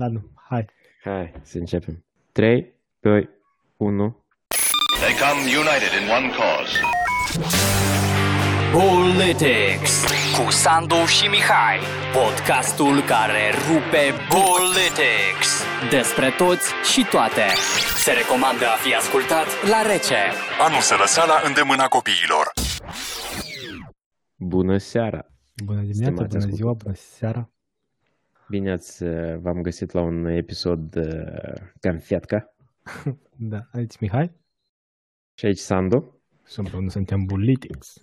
La nu, hai. Hai să începem. 3, 2, 1. They come united in one cause. Politics cu Sandu și Mihai. Podcastul care rupe Politics. Despre toți și toate. Se recomandă a fi ascultat la rece. A nu se lăsa la îndemâna copiilor. Bună seara! Bună dimineața, Stimați bună ziua, ascultători. bună seara. Bine ați, uh, v-am găsit la un episod uh, Canfiatca. Da, aici Mihai Și aici Sandu. și împreună suntem Bulitics.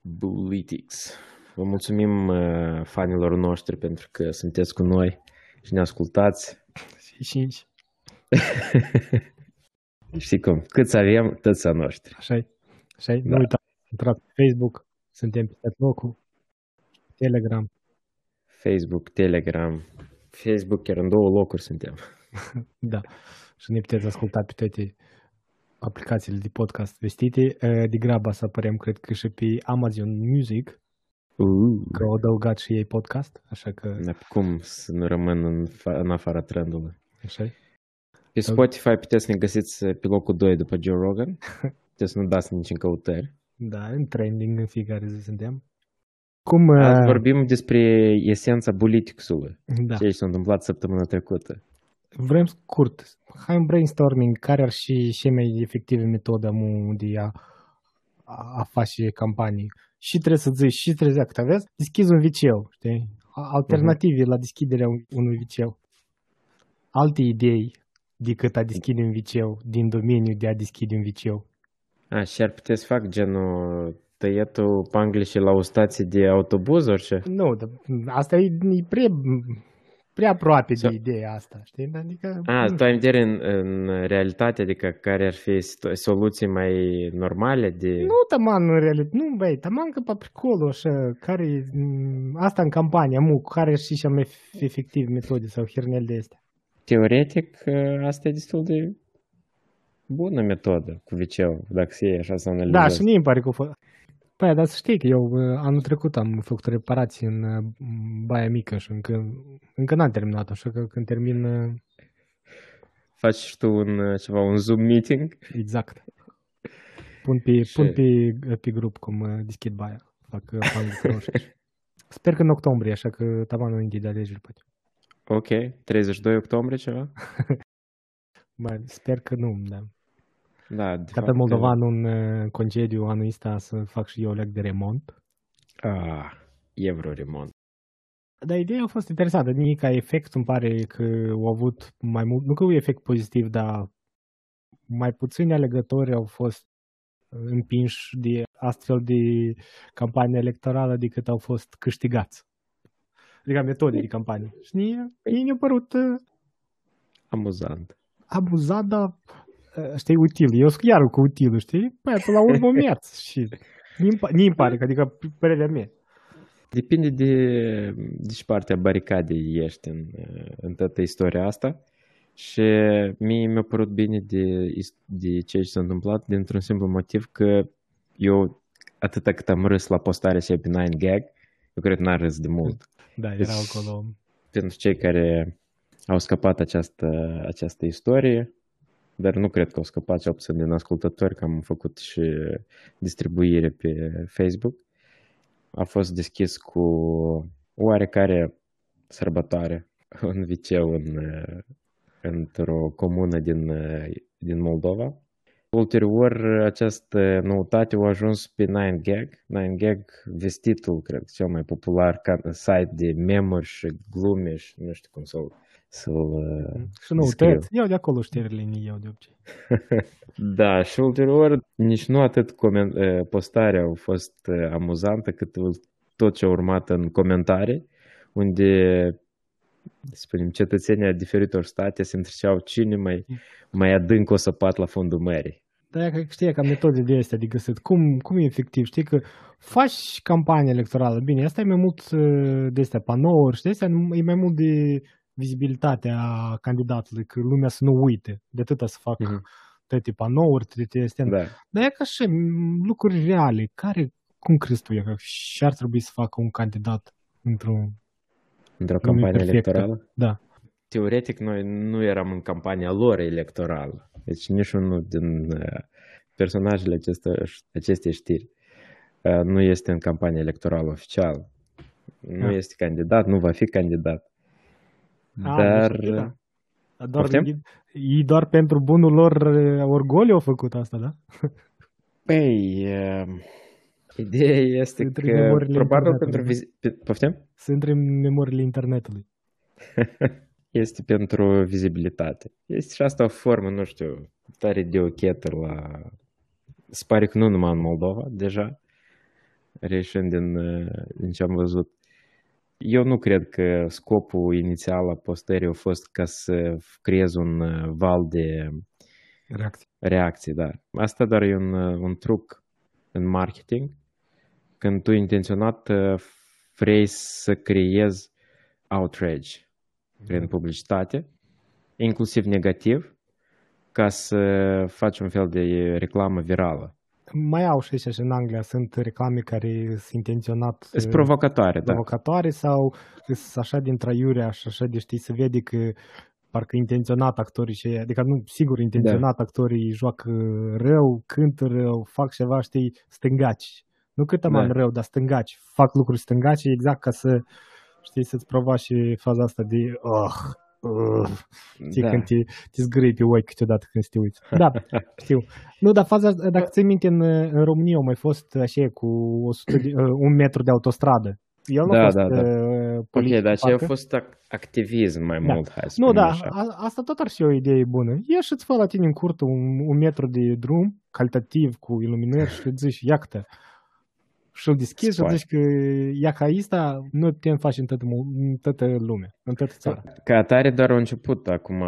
Bulitics. Vă mulțumim uh, fanilor noștri pentru că sunteți cu noi și ne ascultați. Și cinci. Știi cum? Câți avem, tăți a noștri. Așa-i? Așa-i? Da. Nu uitați, intrați pe Facebook, suntem pe locul, Telegram. Facebook, Telegram. Facebook chiar în două locuri suntem. Da. Și ne puteți asculta pe toate aplicațiile de podcast vestite. Eh, De grabă să apărem, cred că și pe Amazon Music, Uh, că au adăugat și ei podcast, așa că, dar cum să nu rămân în, fa- în afara trendului? așa Pe Spotify puteți să ne găsiți uh, pe locul 2 după Joe Rogan. Puteți să nu dați nici în căutări. Da, în trending în fiecare zi suntem. Cum... Azi eh, vorbim despre esența politicului. Da. Ce s-a întâmplat săptămâna trecută. Vrem scurt. Hai un brainstorming. Care ar fi cea mai efectivă metodă mu de a, a face campanii? Și trebuie să zici, și trebuie să zic, vezi? Deschizi un viceu, știi? A- Alternative la deschiderea un- unui viceu. Alte idei decât a deschide un viceu din domeniul de a deschide un viceu. A, și ar putea să fac genul tăietul panglișii la o stație de autobuz, orice? Nu, dar asta e, e prea, prea aproape de Sau- ideea asta, știi? Adică, A, tu ai în vedere în, în realitate, adică care ar fi situ- soluții mai normale de... Nu, taman, în realitate, nu, băi, taman că pe pricolul așa, care, m, asta în campania, mu, care și cea mai efectiv metode sau hirnel de astea. Teoretic, ă, asta e destul de bună metodă cu viceu, dacă se iei așa să Da, analizezi. și mie îmi pare că a fost. Păi, dar să știi că eu uh, anul trecut am făcut reparații în uh, Baia Mică și încă, încă n-am terminat, așa că când termin, uh, Faci și tu un, ă, ceva, un Zoom meeting? exact. Pun pe, Și- pun pe, pe grup cum uh, deschid Baia. Fac uh, fangul cu roșii. Sper că în octombrie, așa că taman înainte de alegeri, poate. Ok, 32 octombrie ceva? Bă, sper că nu, da. Da, de Ca pe fapt, moldovan un uh, concediu anul ăsta să fac și eu leg de remont. Ah, e vreo remont. Dar ideea a fost interesantă. Nici ca efect îmi pare că au avut mai mult, nu că e efect pozitiv, dar mai puțini alegători au fost uh, împinși de astfel de campanie electorală decât au fost câștigați. Adică metode de campanie. Și mie, mie mi-a părut uh, Amuzant. abuzat, dar uh, știi, util. Eu sunt iar cu utilul, știi? Păi, până la urmă mers și mi îmi pare, că adică părerea mea. Depinde de, de ce partea baricadei ești în, în toată istoria asta. Și mie mi-a părut bine de, is- de ceea ce s-a întâmplat dintr-un simplu motiv că eu, atâta cât am râs la postarea și pe 9gag, eu cred că n-am râs de mult. Da, Deci- era acolo. Pentru cei care au scăpat această, această istorie, dar nu cred că au scăpat cel puțin din ascultători, că am făcut și distribuire pe Facebook. A fost deschis cu oarecare sărbătoare în viceu în, într-o comună din, din Moldova. Ulterior, această noutate a ajuns pe 9gag. 9gag, vestitul, cred, cel mai popular ca- site de memuri și glume și nu știu cum să-l, să-l uh, Și nu, descriu. tăiați. Iau de acolo știrile, nu iau de obicei. Da, și ulterior, nici nu atât comen- eh, postarea a fost eh, amuzantă, cât ul- tot ce a urmat în comentarii, unde, să spunem, cetățenii a diferitor state se întreceau cine mai, mai adânc o săpat la fundul mării. Dar că știi ca metode de astea de găsit. Cum, cum e efectiv? Știi că faci campanie electorală. Bine, asta e mai mult uh, de astea panouri și de astea e mai mult de vizibilitatea candidatului, că lumea să nu uite. De atâta să fac Mhm. toate panouri, toate astea. Da. Dar e ca așa, m, lucruri reale. Care, cum crezi tu, e că și ar trebui să facă un candidat într-o Într-o lume campanie perfectă? electorală? Da. teoretic noi nu eram în campania lor electorală. Deci niciunul din uh, personajele acestea, acestei știri uh, nu este în campania electorală oficială. Nu Ah. este candidat, nu va fi candidat. A, Dar... deci, da. Doar, Poftim? ei, ei doar pentru bunul lor uh, orgoliu au făcut asta, da? Păi, uh, ideea este Între că memoriile probabil internetului, pentru... da. Vizi... pe- Poftim? Sunt între memoriile internetului. este pentru vizibilitate. Este și asta o formă, nu știu, tare de ochetă la... Se pare că nu numai în Moldova, deja, reieșind din, uh, din ce am văzut. Eu nu cred că scopul inițial a postării a fost ca să creez un uh, val de Reacție. reacții, da. Asta doar e un, uh, un truc în marketing, când tu intenționat uh, vrei să creezi outrage prin publicitate, inclusiv negativ, ca să faci un fel de reclamă virală. Mai au și așa și în Anglia, sunt reclame care sunt intenționat Sunt uh, provocatoare, da. provocatoare sau sunt așa din traiurea și așa de știi, se vede că parcă intenționat actorii și adică nu, sigur, intenționat Da. actorii joacă rău, cântă rău, fac ceva, știi, stângaci. Nu cât am Da. rău, dar stângaci. Fac lucruri stângaci exact ca să, știi, să-ți prova și faza asta de oh, uh, știi, Da. când te, te zgârie pe ochi câteodată când te uiți. Da, știu. Nu, dar faza, dacă ții minte, în, în România au mai fost așa cu 100 de, uh, un metru de autostradă. El nu Da, a fost da, da. uh, Ok, politic, dar aceea a parcă. fost ac- activism mai Da. mult, hai să Nu, spunem da, așa. a, asta tot ar fi o idee bună. Ia și-ți fă la tine în curte un, un metru de drum, calitativ, cu iluminări și îți zici, iată, și îl deschizi și Scoate. zici că ia ca asta, noi putem face în toată, mu- în toată lumea, în toată țara. Ca atare doar a început acum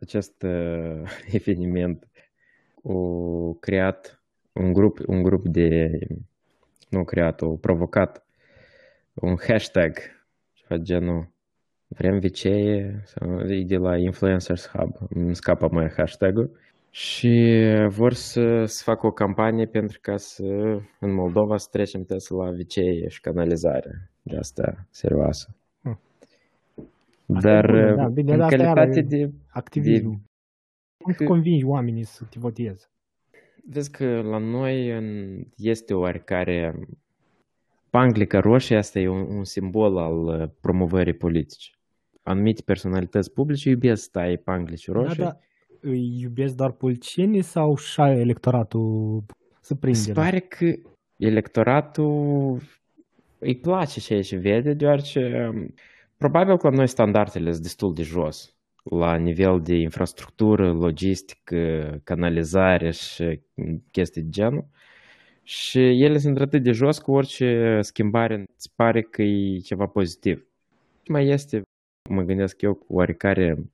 acest uh, eveniment. O creat un grup, un grup de, nu creat, o provocat un hashtag, ceva genul vrem vicee, sau e de la Influencers Hub, îmi scapă mai hashtag-ul. Și vor să, să facă o campanie pentru ca să, în Moldova, să trecem test la vicee și canalizare de asta serioasă. Hmm. Asta Dar e bună, da, bine, în dar asta calitate iară- de... Activism. Cum să că- convingi oamenii să te voteze? Vezi că la noi în- este oarecare... Panglica roșie asta e un, un simbol al uh, promovării politice. Anumite personalități publice iubesc să tai panglici Da, roșii. da, îi iubesc doar politicienii sau și electoratul să prinde? Se pare că electoratul îi place ceea ce vede, deoarece um, probabil că la noi standardele sunt destul de jos la nivel de infrastructură, logistică, canalizare și chestii de genul. Și ele sunt atât de jos că orice schimbare îți pare că e ceva pozitiv. Mai este, mă gândesc eu, cu oarecare uh,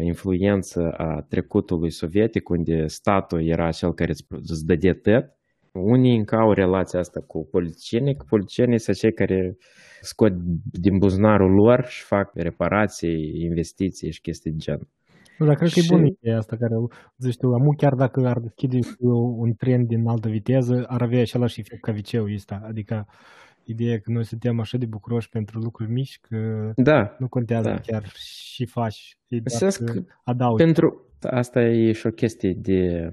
influență a trecutului sovietic, unde statul era cel care îți îți dădea tăt. Unii încă au relația asta cu politicienii, că politicienii sunt cei care scot din buzunarul lor și fac reparații, investiții și chestii de genul. Nu, dar cred că Și- e bună ideea asta care zici tu, amu chiar dacă ar deschide un tren din altă viteză, ar avea același efect ca viceul ăsta. Adică ideea că noi suntem așa de bucuroși pentru lucruri mici că Da, nu contează Da. chiar și faci. E În doar sens că că adaugi. pentru asta e și o chestie de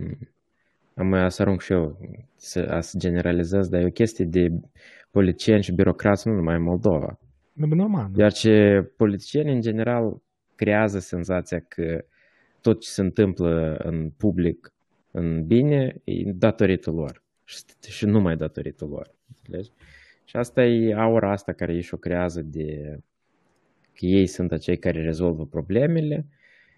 am mai să arunc și eu să, a să generalizez, dar e o chestie de politicieni și birocrați nu numai în Moldova. Nu, bă, normal. nu? Iar ce politicienii în general creează senzația că tot ce se întâmplă în public în bine e datorită lor și, și numai datorită lor. Înțelegi? Și asta e aura asta care ei și-o creează de că ei sunt acei care rezolvă problemele,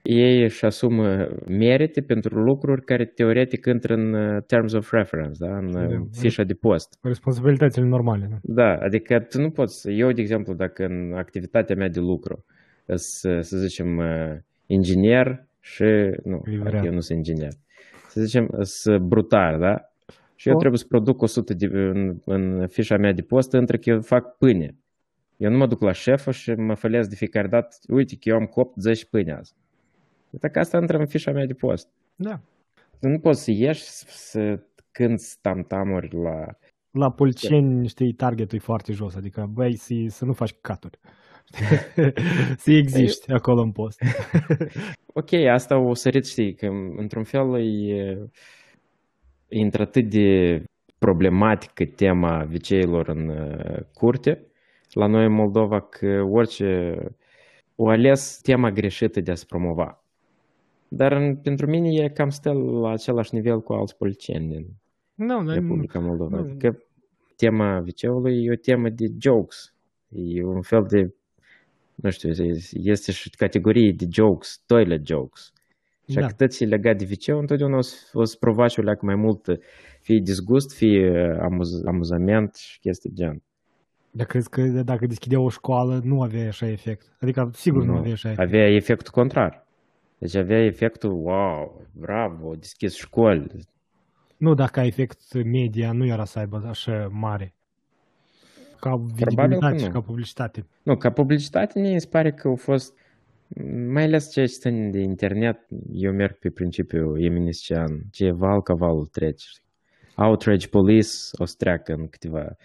ei își asumă merite pentru lucruri care teoretic intră în uh, terms of reference, da? în uh, Da. fișa de post. Responsabilitățile normale. Nu? Da, adică tu nu poți, eu de exemplu, dacă în activitatea mea de lucru, să, să zicem uh, inginer și, nu, Livreat. eu nu sunt inginer, să zicem, sunt brutar, da? Și eu O. trebuie să produc 100 de, în, în fișa mea de post, între că eu fac pâine. Eu nu mă duc la șefă și mă fălesc de fiecare dată, uite că eu am copt 10 pâine azi. Dacă asta intră în fișa mea de post. Da. Tu nu poți să ieși să cânti tam-tamuri la... La politicieni, știi, targetul e foarte jos. Adică, băi, să, să nu faci caturi. să existi acolo în post. Ok, asta o sărit, știi, că într-un fel e, intră atât de problematică tema viceilor în uh, curte la noi în Moldova că orice o ales tema greșită de a se promova. Dar în, pentru mine e cam stă la același nivel cu alți politicieni din Nu, nu, Republica Moldova. nu. Adică tema viceului e o temă de jokes. E un fel de, nu știu, este și categorie de jokes, toilet jokes. Și Da. da. cât e legat de viceu, întotdeauna o să, o să provoace o leacă mai mult, fie disgust, fie amuz, amuzament și chestii de gen. Dar crezi că dacă deschidea o școală, nu avea așa efect? Adică, sigur nu, avea așa efect. Avea efectul contrar. Deci avea efectul, wow, bravo, deschis școli. Nu, dacă efect media nu era să aibă așa mare. Ca vizibilitate și nu. ca publicitate. Nu, ca publicitate mie îmi se pare că au fost, mai ales ceea ce ține de internet, eu merg pe principiu eminescian, ce e val, cavalul trece. știi? Outrage Police o să treacă în câteva...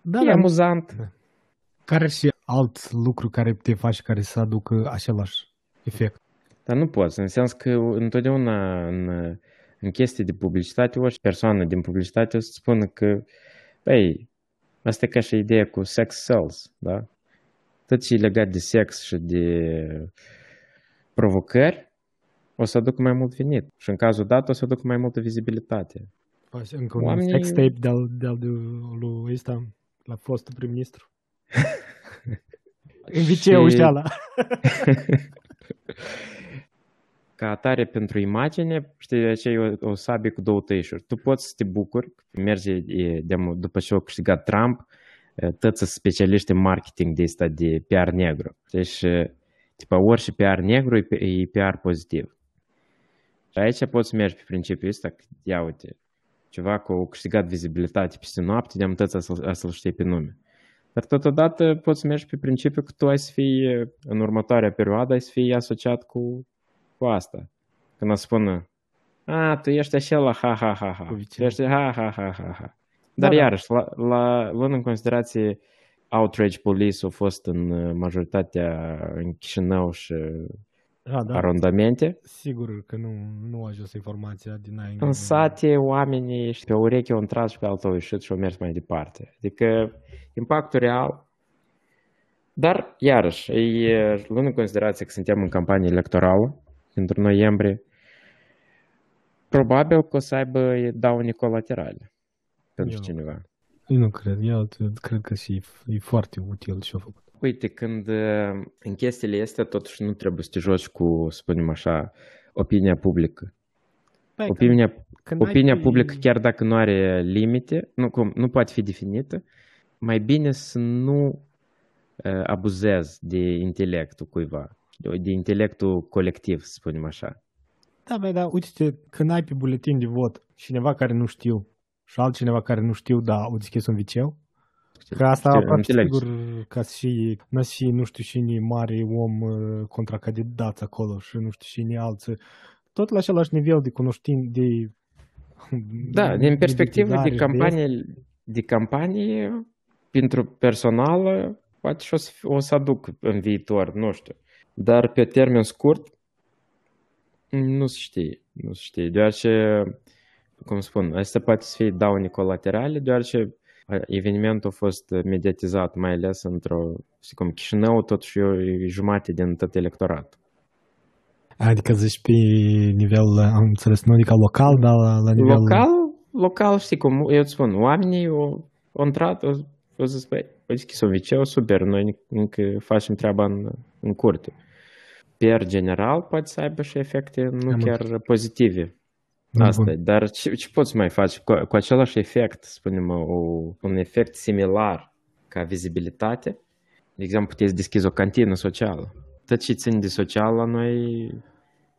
Da, e dar amuzant. care și alt lucru care te faci care să aducă același efect. Dar nu poți, în sens că întotdeauna în, în chestii de publicitate, orice persoană din publicitate o să spună că, băi, asta e ca și ideea cu sex sells, da? Tot ce e legat de sex și de provocări o să aducă mai mult venit. Și în cazul dat o să aducă mai multă vizibilitate. Faci încă un Oamenii- sex tape de-al, de-al de lui ăsta, la fostul prim-ministru. În viceu și ala. ca atare pentru imagine, știi, de aceea e o, o sabie cu două tăișuri. Tu poți să te bucuri, merge e, de, după ce a câștigat Trump, e, toți specialiști în marketing de asta de PR negru. Deci, e, tipa, orice PR negru e, P- e PR pozitiv. Și aici poți să mergi pe principiul ăsta, că, ia uite, ceva cu a câștigat vizibilitate peste noapte, de-am toți să- să-l știi pe nume. Dar totodată poți să mergi pe principiu că tu ai să fii, în următoarea perioadă, ai să fii asociat cu cu asta. Când o să spună, a, tu ești așa la ha ha ha ha. Cu Tu viceu. ești ha ha ha ha ha. Dar da. iarăși, la, la, luând în considerație outrage police au fost în uh, majoritatea în Chișinău și Da, da. arondamente. Sigur că nu, nu a ajuns informația dinainte. În sate, oamenii și pe ureche au intrat și pe altă au ieșit și au mers mai departe. Adică impactul real. Dar, iarăși, e, luând în considerație că suntem în campanie electorală, pentru noiembrie, probabil că o să aibă daune colaterale pentru Eu. cineva. Eu nu cred. Eu cred că și e foarte util ce a făcut. Uite, când uh, în chestiile astea totuși nu trebuie să te joci cu, să spunem așa, opinia publică. Păi, Opinia, când ai opinia fi- publică, chiar dacă nu are limite, nu, cum, nu poate fi definită, mai bine să nu uh, abuzezi de intelectul cuiva, de, de intelectul colectiv, să spunem așa. Da, băi, da, uite, când ai pe buletin de vot cineva care nu știu și altcineva care nu știu, da, au deschis un viceu, că asta Ce- aproape înțeleg. sigur ca și, nu și nu știu cine mare om uh, contracandidat acolo și nu știu cine alții, tot la același nivel de cunoștin, de Da, din perspectivă de meditare, campanie, de campanie pentru personal, poate și o să, fi- o să aduc în viitor, nu știu. Dar pe termen scurt, nu se știe, nu se știe, deoarece, cum spun, asta poate să fie daune colaterale, deoarece a, evenimentul a fost mediatizat, mai ales într-o, știi cum, Chișinău totuși e e jumate din tot electorat. Adică zici pe nivel, am înțeles, nu adică local, dar la, la nivel... Local, local, știi cum, eu îți spun, oamenii au, au intrat, au, au zis, băi, au deschis un viceu, super, noi încă facem treaba în, în curte. Per general poate să aibă și efecte nu Am chiar pozitive. Bun, Asta bun. e. Dar ce, ce poți mai face? Cu, cu același efect, spunem, o, un efect similar ca vizibilitate, de exemplu, puteți deschizi o cantină socială. Tot ce ține de social la noi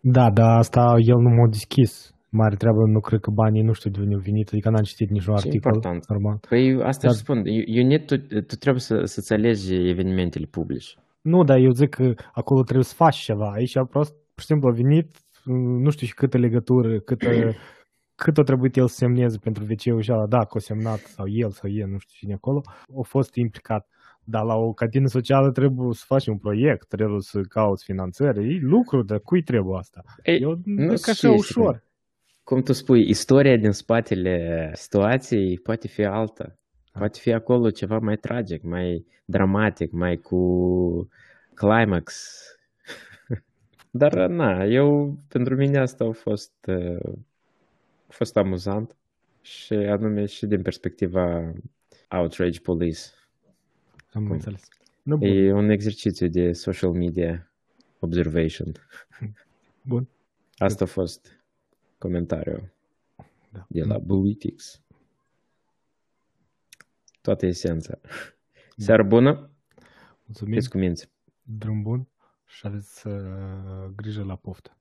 Da, dar asta el nu m-a deschis. Mare treabă, nu cred că banii nu știu de unde au venit, adică n-am citit niciun Ce articol. important. Normal. Păi asta Dar- își spun, you, you need to, tu trebuie să, să-ți alegi evenimentele publice. Nu, dar eu zic că acolo trebuie să faci ceva. Aici a prost, pur și simplu a venit, nu știu și câtă legătură, câtă, cât a trebuit el să semneze pentru wc și ala, da, că a semnat, sau el, sau el, nu știu cine acolo, a fost implicat. Dar la o cantină socială trebuie să faci un proiect, trebuie să cauți finanțări, e lucru, dar cui trebuie asta? Ei, Eu nu nu știu, așa este ușor. Cum tu spui, istoria din spatele situației poate fi alta. Poate fi acolo ceva mai tragic, mai dramatic, mai cu climax. Dar, na, eu, pentru mine asta a fost, uh, a fost amuzant și anume și din perspectiva outrage police. Am Cum? înțeles. Nu, bun. E un exercițiu de social media observation. bun. Asta a fost comentariul Da. de la Politics. Toată esența. Seară bună, Mulțumim, fiți cu minți. drum bun și aveți uh, grijă la poftă.